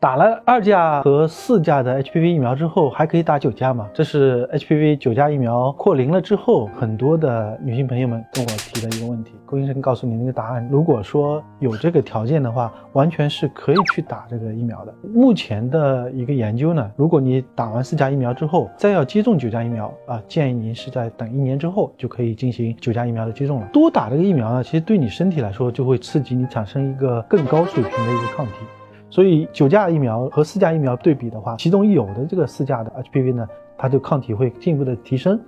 打了二价和四价的 HPV 疫苗之后，还可以打九价吗？这是 HPV 九价疫苗扩龄了之后，很多的女性朋友们跟我提的一个问题。郭医生告诉你那个答案，如果说有这个条件的话，完全是可以去打这个疫苗的。目前的一个研究呢，如果你打完四价疫苗之后，再要接种九价疫苗啊，建议您是在等一年之后就可以进行九价疫苗的接种了。多打这个疫苗呢，其实对你身体来说就会刺激你产生一个更高水平的一个抗体。所以九价疫苗和四价疫苗对比的话，其中有的这个四价的 HPV 呢，它就抗体会进一步的提升，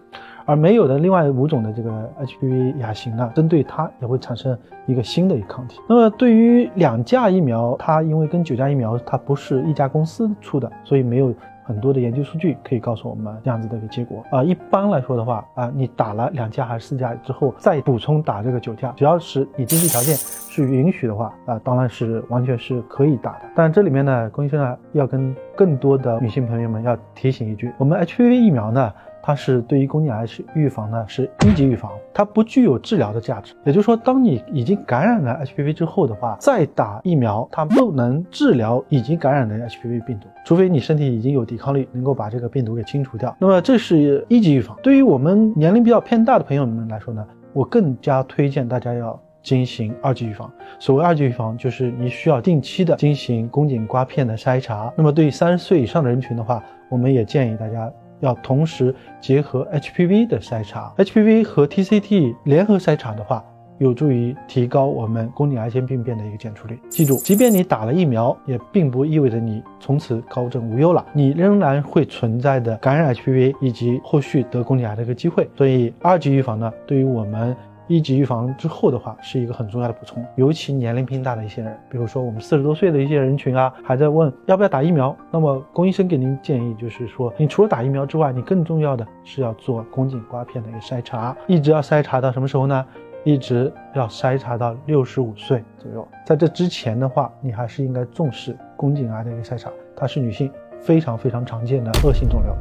而没有的另外五种的这个 HPV 亚型呢，针对它也会产生一个新的一个抗体。那么对于两价疫苗，它因为跟九价疫苗它不是一家公司出的，所以没有。很多的研究数据可以告诉我们这样子的一个结果啊。一般来说的话啊，你打了两价还是四价之后，再补充打这个九价，只要是你经济条件是允许的话啊，当然是完全是可以打的。但这里面呢，龚医生呢要跟更多的女性朋友们要提醒一句，我们 HPV 疫苗呢。它是对于宫颈癌是预防呢，是一级预防，它不具有治疗的价值。也就是说，当你已经感染了 HPV 之后的话，再打疫苗，它不能治疗已经感染的 HPV 病毒，除非你身体已经有抵抗力，能够把这个病毒给清除掉。那么这是一级预防。对于我们年龄比较偏大的朋友们来说呢，我更加推荐大家要进行二级预防。所谓二级预防，就是你需要定期的进行宫颈刮片的筛查。那么对于三十岁以上的人群的话，我们也建议大家。要同时结合 HPV 的筛查，HPV 和 TCT 联合筛查的话，有助于提高我们宫颈癌前病变的一个检出率。记住，即便你打了疫苗，也并不意味着你从此高枕无忧了，你仍然会存在的感染 HPV 以及后续得宫颈癌的一个机会。所以二级预防呢，对于我们。一级预防之后的话，是一个很重要的补充，尤其年龄偏大的一些人，比如说我们四十多岁的一些人群啊，还在问要不要打疫苗。那么龚医生给您建议就是说，你除了打疫苗之外，你更重要的是要做宫颈刮片的一个筛查，一直要筛查到什么时候呢？一直要筛查到六十五岁左右。在这之前的话，你还是应该重视宫颈癌的一个筛查，它是女性非常非常常见的恶性肿瘤。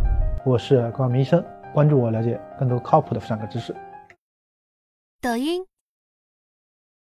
我是关明医生，关注我，了解更多靠谱的妇产科知识。抖音。